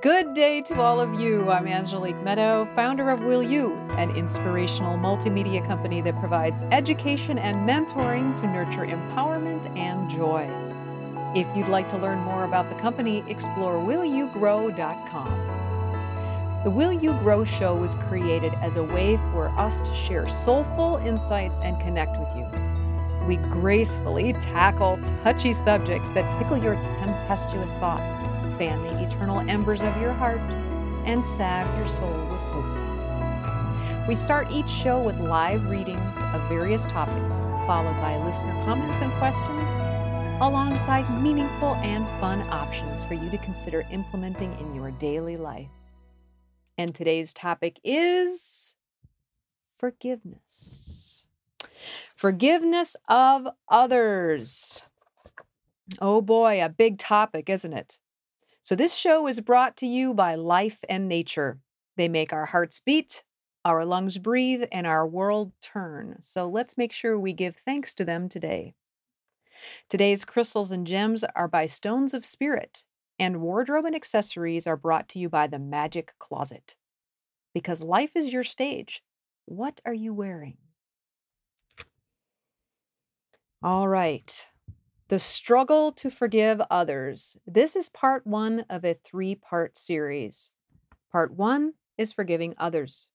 Good day to all of you. I'm Angelique Meadow, founder of Will You, an inspirational multimedia company that provides education and mentoring to nurture empowerment and joy. If you'd like to learn more about the company, explore willyougrow.com. The Will You Grow show was created as a way for us to share soulful insights and connect with you. We gracefully tackle touchy subjects that tickle your tempestuous thought fan the eternal embers of your heart, and salve your soul with hope. We start each show with live readings of various topics, followed by listener comments and questions, alongside meaningful and fun options for you to consider implementing in your daily life. And today's topic is forgiveness. Forgiveness of others. Oh boy, a big topic, isn't it? So, this show is brought to you by Life and Nature. They make our hearts beat, our lungs breathe, and our world turn. So, let's make sure we give thanks to them today. Today's crystals and gems are by Stones of Spirit, and wardrobe and accessories are brought to you by the Magic Closet. Because life is your stage. What are you wearing? All right. The Struggle to Forgive Others. This is part one of a three part series. Part one is forgiving others,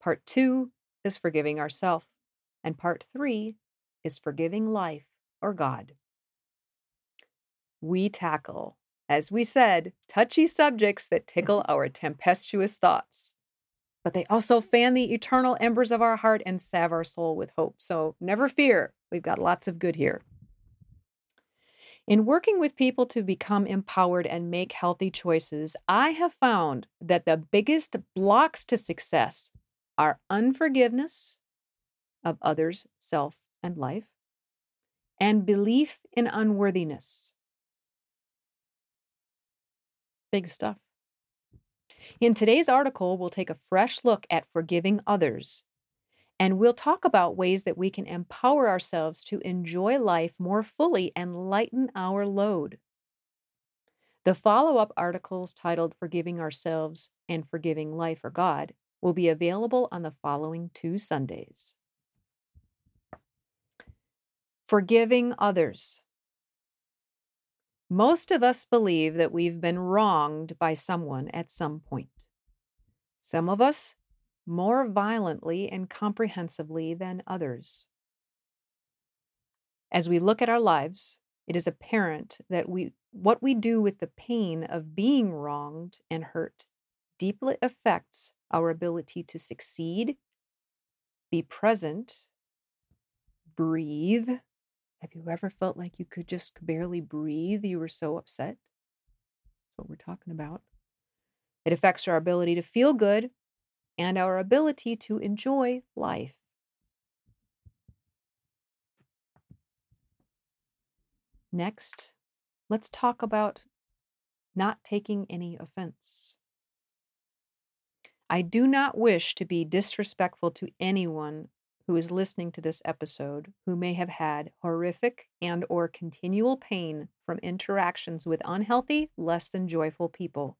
part two is forgiving ourselves, and part three is forgiving life or God. We tackle, as we said, touchy subjects that tickle our tempestuous thoughts. But they also fan the eternal embers of our heart and salve our soul with hope. So never fear, we've got lots of good here. In working with people to become empowered and make healthy choices, I have found that the biggest blocks to success are unforgiveness of others' self and life and belief in unworthiness. Big stuff. In today's article, we'll take a fresh look at forgiving others and we'll talk about ways that we can empower ourselves to enjoy life more fully and lighten our load. The follow up articles titled Forgiving Ourselves and Forgiving Life or God will be available on the following two Sundays. Forgiving others. Most of us believe that we've been wronged by someone at some point. Some of us more violently and comprehensively than others. As we look at our lives, it is apparent that we what we do with the pain of being wronged and hurt deeply affects our ability to succeed, be present, breathe. Have you ever felt like you could just barely breathe? You were so upset. That's what we're talking about. It affects our ability to feel good and our ability to enjoy life. Next, let's talk about not taking any offense. I do not wish to be disrespectful to anyone who is listening to this episode who may have had horrific and or continual pain from interactions with unhealthy, less than joyful people.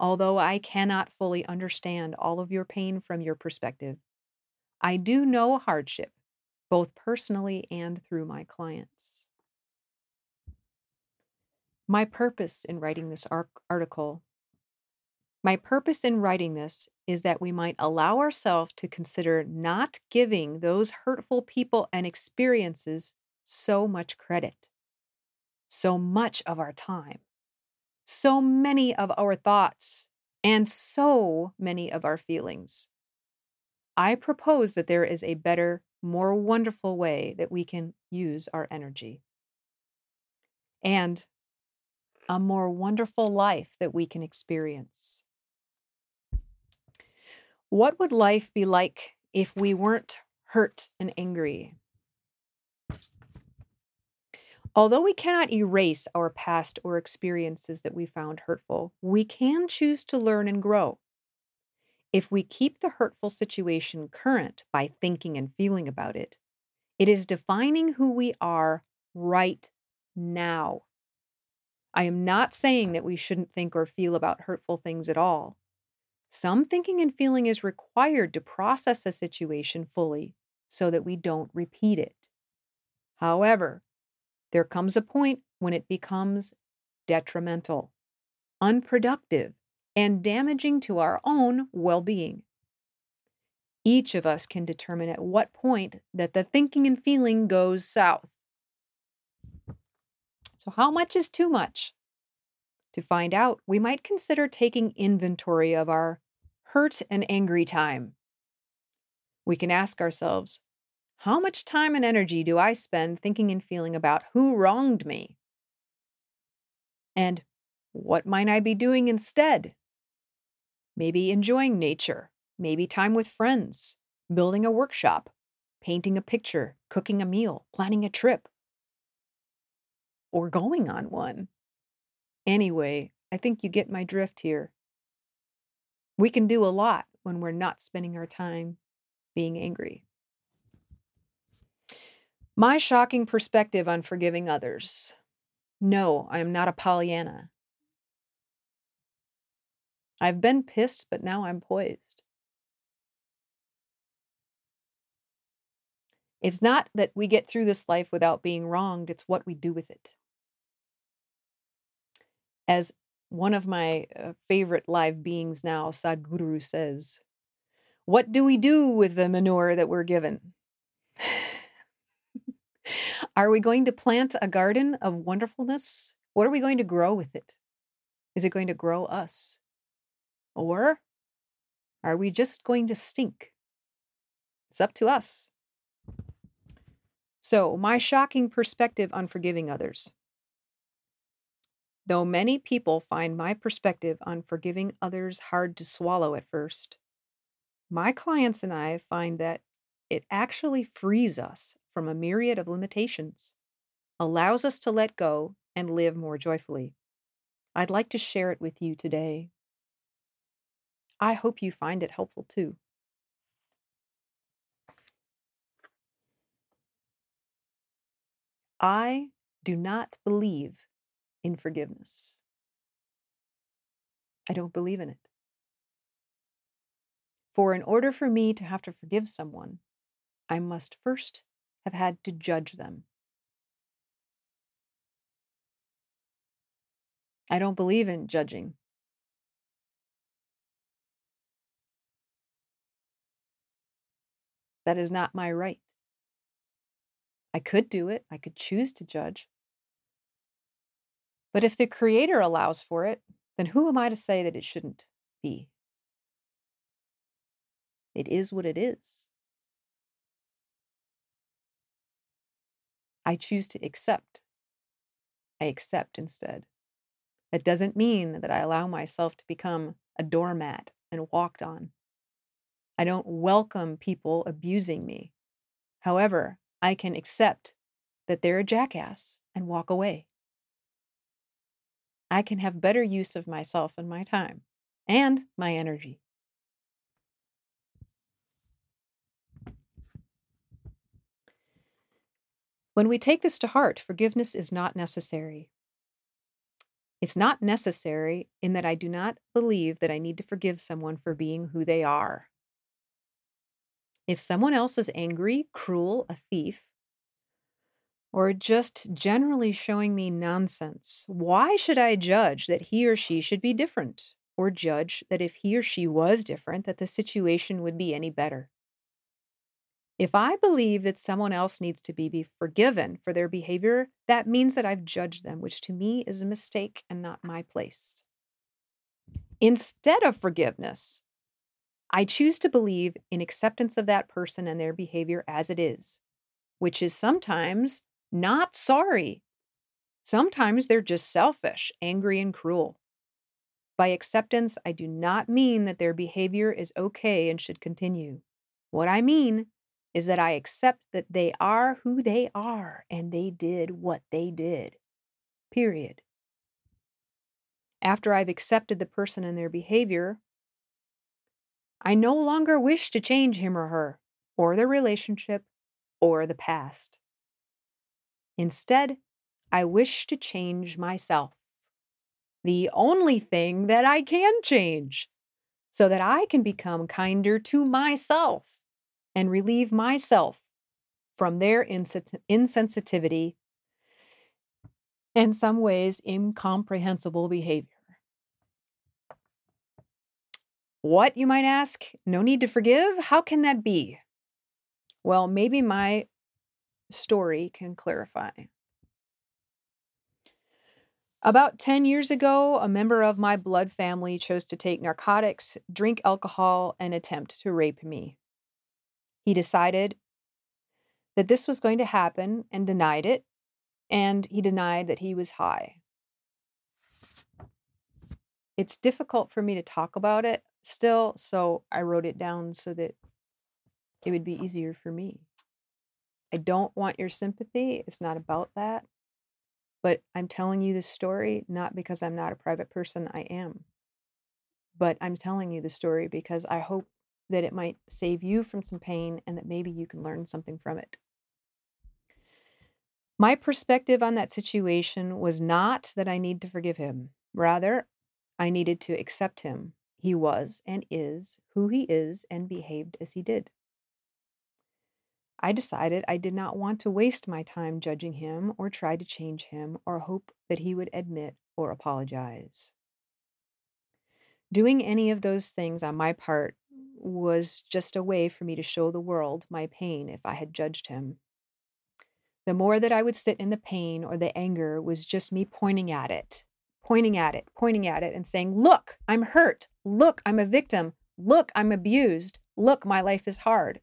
Although I cannot fully understand all of your pain from your perspective, I do know hardship, both personally and through my clients. My purpose in writing this article, my purpose in writing this is that we might allow ourselves to consider not giving those hurtful people and experiences so much credit, so much of our time, so many of our thoughts and so many of our feelings. I propose that there is a better, more wonderful way that we can use our energy. And a more wonderful life that we can experience. What would life be like if we weren't hurt and angry? Although we cannot erase our past or experiences that we found hurtful, we can choose to learn and grow. If we keep the hurtful situation current by thinking and feeling about it, it is defining who we are right now. I am not saying that we shouldn't think or feel about hurtful things at all. Some thinking and feeling is required to process a situation fully so that we don't repeat it. However, there comes a point when it becomes detrimental, unproductive, and damaging to our own well being. Each of us can determine at what point that the thinking and feeling goes south. So, how much is too much? To find out, we might consider taking inventory of our hurt and angry time. We can ask ourselves, how much time and energy do I spend thinking and feeling about who wronged me? And what might I be doing instead? Maybe enjoying nature, maybe time with friends, building a workshop, painting a picture, cooking a meal, planning a trip, or going on one. Anyway, I think you get my drift here. We can do a lot when we're not spending our time being angry. My shocking perspective on forgiving others. No, I am not a Pollyanna. I've been pissed, but now I'm poised. It's not that we get through this life without being wronged, it's what we do with it. As one of my uh, favorite live beings now, Sadhguru, says, What do we do with the manure that we're given? are we going to plant a garden of wonderfulness? What are we going to grow with it? Is it going to grow us? Or are we just going to stink? It's up to us. So, my shocking perspective on forgiving others. Though many people find my perspective on forgiving others hard to swallow at first, my clients and I find that it actually frees us from a myriad of limitations, allows us to let go and live more joyfully. I'd like to share it with you today. I hope you find it helpful too. I do not believe in forgiveness. I don't believe in it. For in order for me to have to forgive someone, I must first have had to judge them. I don't believe in judging. That is not my right. I could do it, I could choose to judge. But if the Creator allows for it, then who am I to say that it shouldn't be? It is what it is. I choose to accept. I accept instead. That doesn't mean that I allow myself to become a doormat and walked on. I don't welcome people abusing me. However, I can accept that they're a jackass and walk away. I can have better use of myself and my time and my energy. When we take this to heart, forgiveness is not necessary. It's not necessary in that I do not believe that I need to forgive someone for being who they are. If someone else is angry, cruel, a thief, or just generally showing me nonsense, why should I judge that he or she should be different? Or judge that if he or she was different, that the situation would be any better? If I believe that someone else needs to be, forgiven for their behavior, that means that I've judged them, which to me is a mistake and not my place. Instead of forgiveness, I choose to believe in acceptance of that person and their behavior as it is, which is sometimes not sorry. Sometimes they're just selfish, angry, and cruel. By acceptance, I do not mean that their behavior is okay and should continue. What I mean is that I accept that they are who they are and they did what they did. Period. After I've accepted the person and their behavior, I no longer wish to change him or her, or the relationship, or the past. Instead, I wish to change myself. the only thing that I can change, so that I can become kinder to myself and relieve myself from their insensitivity and some ways incomprehensible behavior. What, you might ask? No need to forgive? How can that be? Well, maybe my story can clarify. About 10 years ago, a member of my blood family chose to take narcotics, drink alcohol, and attempt to rape me. He decided that this was going to happen and denied it, and he denied that he was high. It's difficult for me to talk about it still, so I wrote it down so that it would be easier for me. I don't want your sympathy. It's not about that. But I'm telling you this story not because I'm not a private person, I am. But I'm telling you the story because I hope that it might save you from some pain and that maybe you can learn something from it. My perspective on that situation was not that I need to forgive him. Rather, I needed to accept him. He was and is who he is and behaved as he did. I decided I did not want to waste my time judging him or try to change him or hope that he would admit or apologize. Doing any of those things on my part was just a way for me to show the world my pain if I had judged him. The more that I would sit in the pain or the anger was just me pointing at it, pointing at it, pointing at it, and saying, Look, I'm hurt. Look, I'm a victim. Look, I'm abused. Look, my life is hard.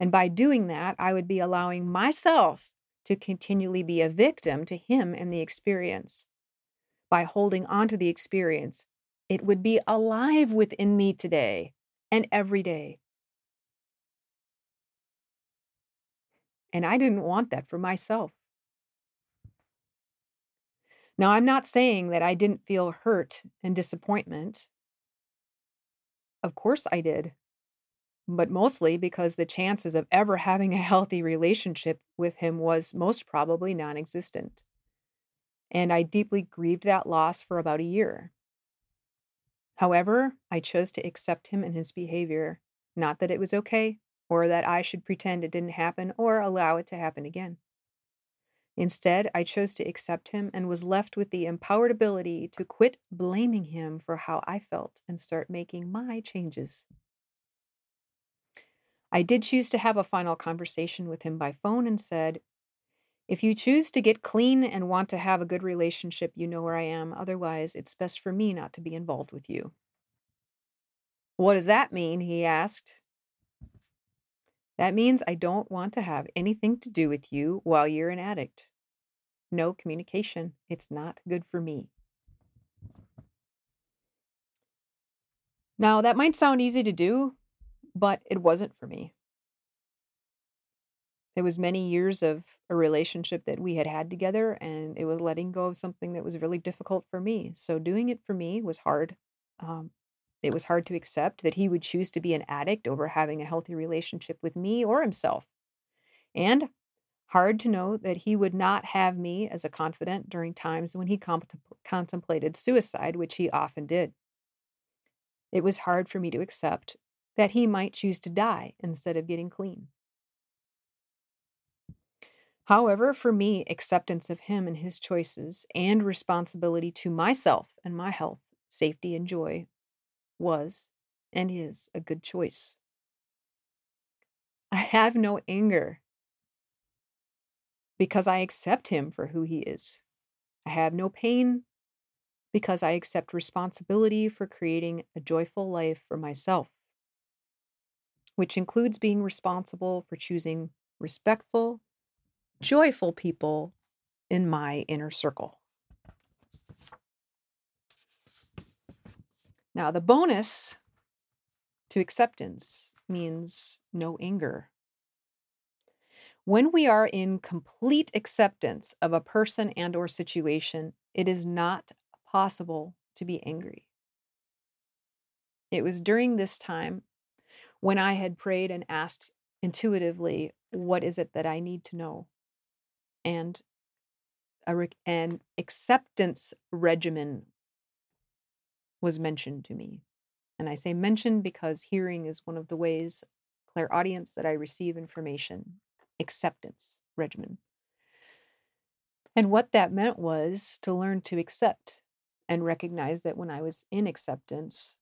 And by doing that, I would be allowing myself to continually be a victim to him and the experience. By holding on to the experience, it would be alive within me today and every day. And I didn't want that for myself. Now, I'm not saying that I didn't feel hurt and disappointment. Of course I did but mostly because the chances of ever having a healthy relationship with him was most probably non existent. And I deeply grieved that loss for about a year. However, I chose to accept him and his behavior, not that it was okay, or that I should pretend it didn't happen or allow it to happen again. Instead, I chose to accept him and was left with the empowered ability to quit blaming him for how I felt and start making my changes. I did choose to have a final conversation with him by phone and said, If you choose to get clean and want to have a good relationship, you know where I am. Otherwise, it's best for me not to be involved with you. What does that mean? He asked. That means I don't want to have anything to do with you while you're an addict. No communication. It's not good for me. Now, that might sound easy to do, but it wasn't for me. It was many years of a relationship that we had had together, and it was letting go of something that was really difficult for me. So doing it for me was hard. Um, it was hard to accept that he would choose to be an addict over having a healthy relationship with me or himself. And hard to know that he would not have me as a confidant during times when he contemplated suicide, which he often did. It was hard for me to accept that he might choose to die instead of getting clean. However, for me, acceptance of him and his choices and responsibility to myself and my health, safety, and joy was and is a good choice. I have no anger because I accept him for who he is. I have no pain because I accept responsibility for creating a joyful life for myself which includes being responsible for choosing respectful, joyful people in my inner circle. Now, the bonus to acceptance means no anger. When we are in complete acceptance of a person and or situation, it is not possible to be angry. It was during this time when I had prayed and asked intuitively, what is it that I need to know? And a an acceptance regimen was mentioned to me. And I say mentioned because hearing is one of the ways, clairaudience, that I receive information, acceptance regimen. And what that meant was to learn to accept and recognize that when I was in acceptance,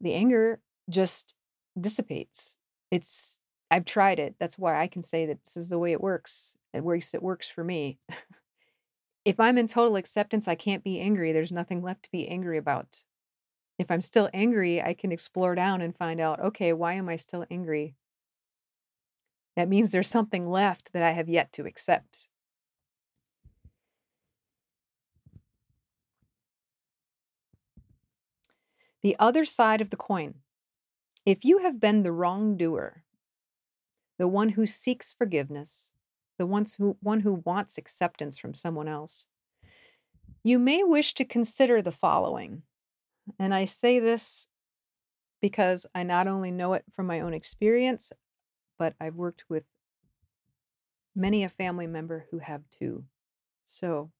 the anger just dissipates. It's I've tried it. That's why I can say that this is the way it works. It works it works for me. if I'm in total acceptance, I can't be angry. There's nothing left to be angry about. If I'm still angry, I can explore down and find out, okay, why am I still angry? That means there's something left that I have yet to accept. The other side of the coin. If you have been the wrongdoer, the one who seeks forgiveness, the ones who, one who wants acceptance from someone else, you may wish to consider the following. And I say this because I not only know it from my own experience, but I've worked with many a family member who have too. So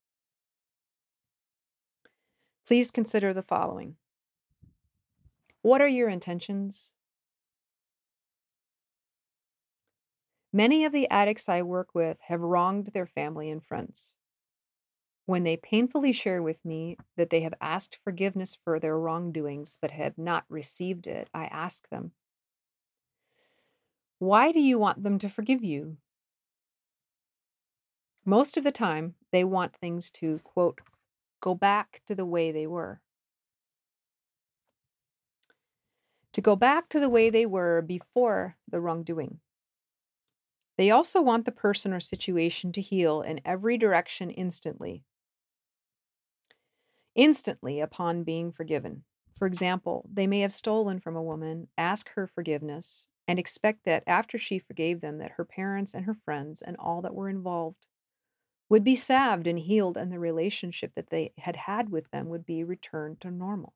please consider the following What are your intentions? Many of the addicts I work with have wronged their family and friends. When they painfully share with me that they have asked forgiveness for their wrongdoings but have not received it, I ask them, Why do you want them to forgive you? Most of the time, they want things to, quote, go back to the way they were. To go back to the way they were before the wrongdoing. They also want the person or situation to heal in every direction instantly. Instantly upon being forgiven. For example, they may have stolen from a woman, ask her forgiveness, and expect that after she forgave them that her parents and her friends and all that were involved would be salved and healed and the relationship that they had had with them would be returned to normal.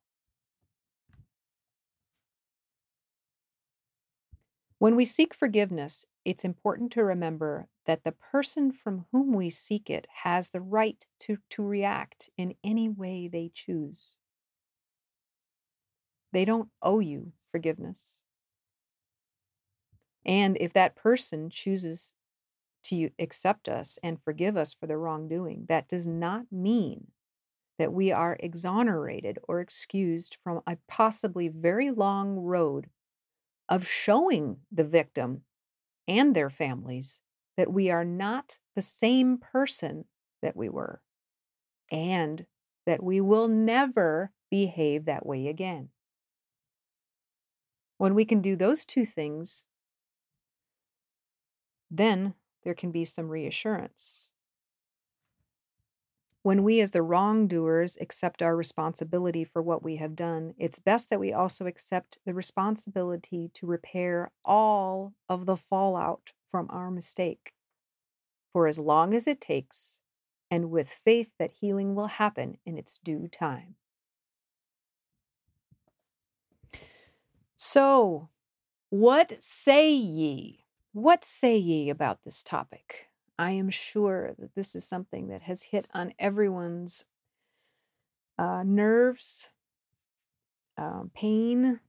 When we seek forgiveness, it's important to remember that the person from whom we seek it has the right to, to react in any way they choose. They don't owe you forgiveness. And if that person chooses to accept us and forgive us for the wrongdoing, that does not mean that we are exonerated or excused from a possibly very long road of showing the victim and their families that we are not the same person that we were and that we will never behave that way again. When we can do those two things, then there can be some reassurance. When we, as the wrongdoers, accept our responsibility for what we have done, it's best that we also accept the responsibility to repair all of the fallout from our mistake for as long as it takes, and with faith that healing will happen in its due time. So, what say ye? What say ye about this topic? I am sure that this is something that has hit on everyone's uh, nerves, um, pain,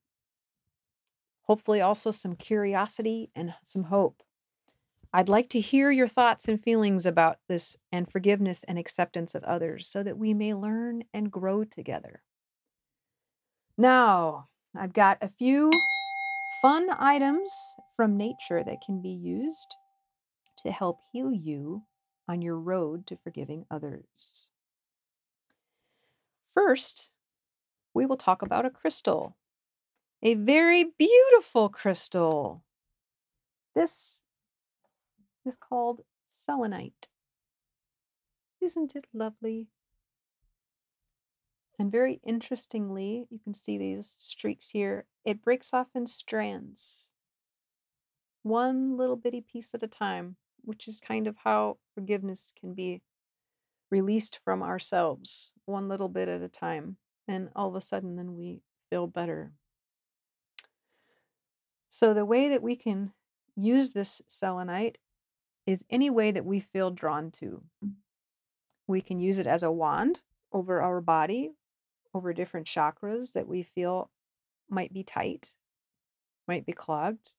hopefully also some curiosity and some hope. I'd like to hear your thoughts and feelings about this and forgiveness and acceptance of others so that we may learn and grow together. Now, I've got a few fun items from nature that can be used to help heal you on your road to forgiving others. First, we will talk about a crystal, a very beautiful crystal. This is called selenite. Isn't it lovely? And very interestingly, you can see these streaks here. It breaks off in strands, one little bitty piece at a time which is kind of how forgiveness can be released from ourselves one little bit at a time. And all of a sudden, then we feel better. So, the way that we can use this selenite is any way that we feel drawn to. We can use it as a wand over our body, over different chakras that we feel might be tight, might be clogged.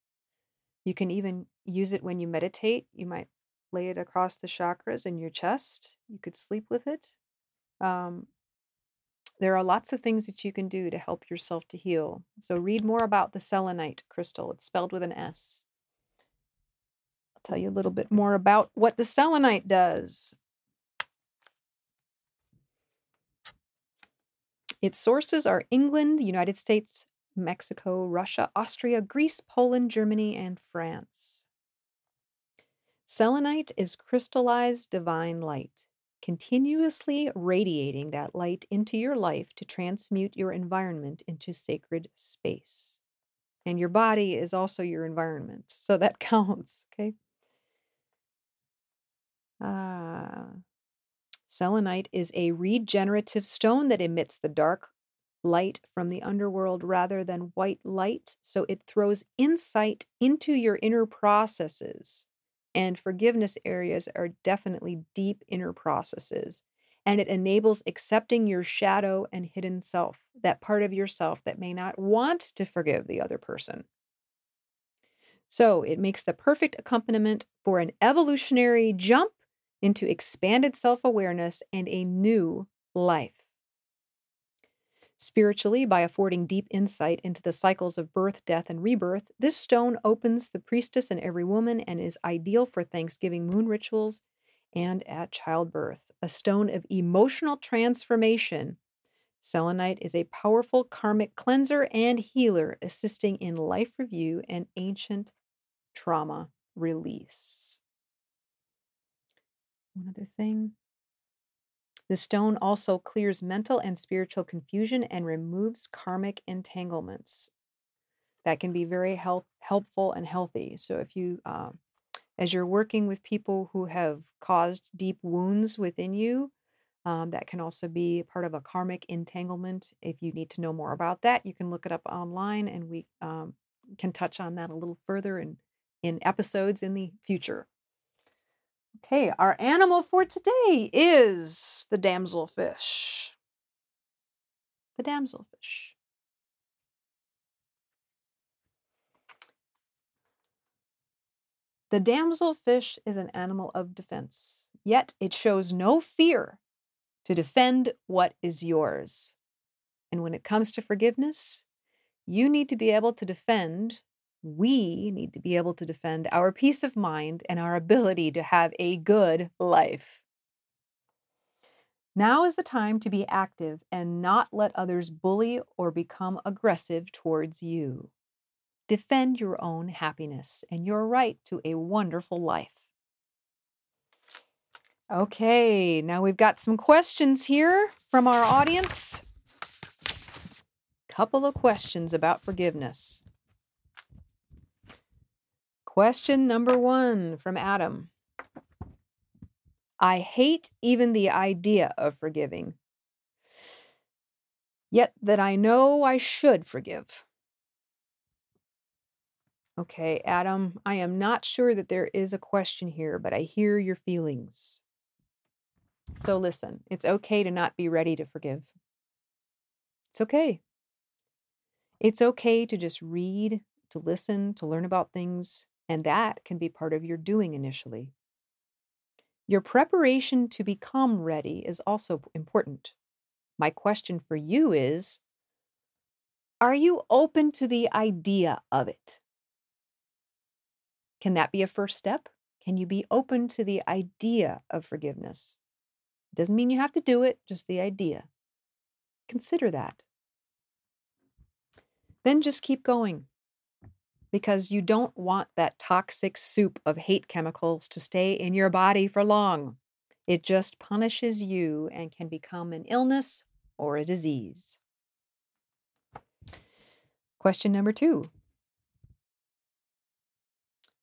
You can even use it when you meditate. You might lay it across the chakras in your chest. You could sleep with it. Um, there are lots of things that you can do to help yourself to heal. So, read more about the selenite crystal. It's spelled with an S. I'll tell you a little bit more about what the selenite does. Its sources are England, the United States, Mexico, Russia, Austria, Greece, Poland, Germany, and France. Selenite is crystallized divine light, continuously radiating that light into your life to transmute your environment into sacred space. And your body is also your environment, so that counts, okay? Ah, Selenite is a regenerative stone that emits the dark light from the underworld rather than white light. So it throws insight into your inner processes. And forgiveness areas are definitely deep inner processes. And it enables accepting your shadow and hidden self, that part of yourself that may not want to forgive the other person. So it makes the perfect accompaniment for an evolutionary jump into expanded self awareness and a new life. Spiritually, by affording deep insight into the cycles of birth, death, and rebirth, this stone opens the priestess in every woman and is ideal for Thanksgiving moon rituals and at childbirth. A stone of emotional transformation. Selenite is a powerful karmic cleanser and healer, assisting in life review and ancient trauma release. One other thing. The stone also clears mental and spiritual confusion and removes karmic entanglements. That can be very help, helpful and healthy. So, if you, uh, as you're working with people who have caused deep wounds within you, um, that can also be part of a karmic entanglement. If you need to know more about that, you can look it up online and we um, can touch on that a little further in, in episodes in the future. Okay, our animal for today is the damselfish. The damselfish. The damselfish is an animal of defense, yet it shows no fear to defend what is yours. And when it comes to forgiveness, you need to be able to defend we need to be able to defend our peace of mind and our ability to have a good life. Now is the time to be active and not let others bully or become aggressive towards you. Defend your own happiness and your right to a wonderful life. Okay, now we've got some questions here from our audience. Couple of questions about forgiveness. Question number one from Adam I hate even the idea of forgiving, yet that I know I should forgive. Okay, Adam, I am not sure that there is a question here, but I hear your feelings. So listen, it's okay to not be ready to forgive. It's okay. It's okay to just read, to listen, to learn about things and that can be part of your doing initially. Your preparation to become ready is also important. My question for you is Are you open to the idea of it? Can that be a first step? Can you be open to the idea of forgiveness? It doesn't mean you have to do it, just the idea. Consider that. Then just keep going because you don't want that toxic soup of hate chemicals to stay in your body for long. It just punishes you and can become an illness or a disease. Question number two.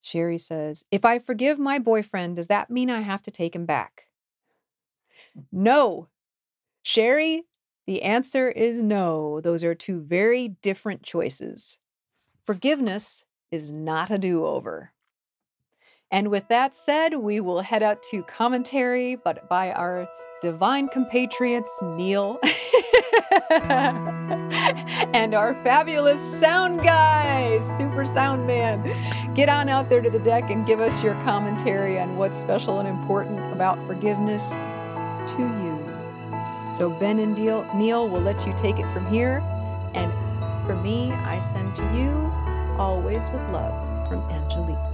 Sherry says, If I forgive my boyfriend, does that mean I have to take him back? No. Sherry, the answer is no. Those are two very different choices. Forgiveness is not a do over. And with that said, we will head out to commentary, but by our divine compatriots Neil and our fabulous sound guy, Super Sound Man. Get on out there to the deck and give us your commentary on what's special and important about forgiveness to you. So, Ben and Neil will let you take it from here. And for me, I send to you, always with love, from Angelique.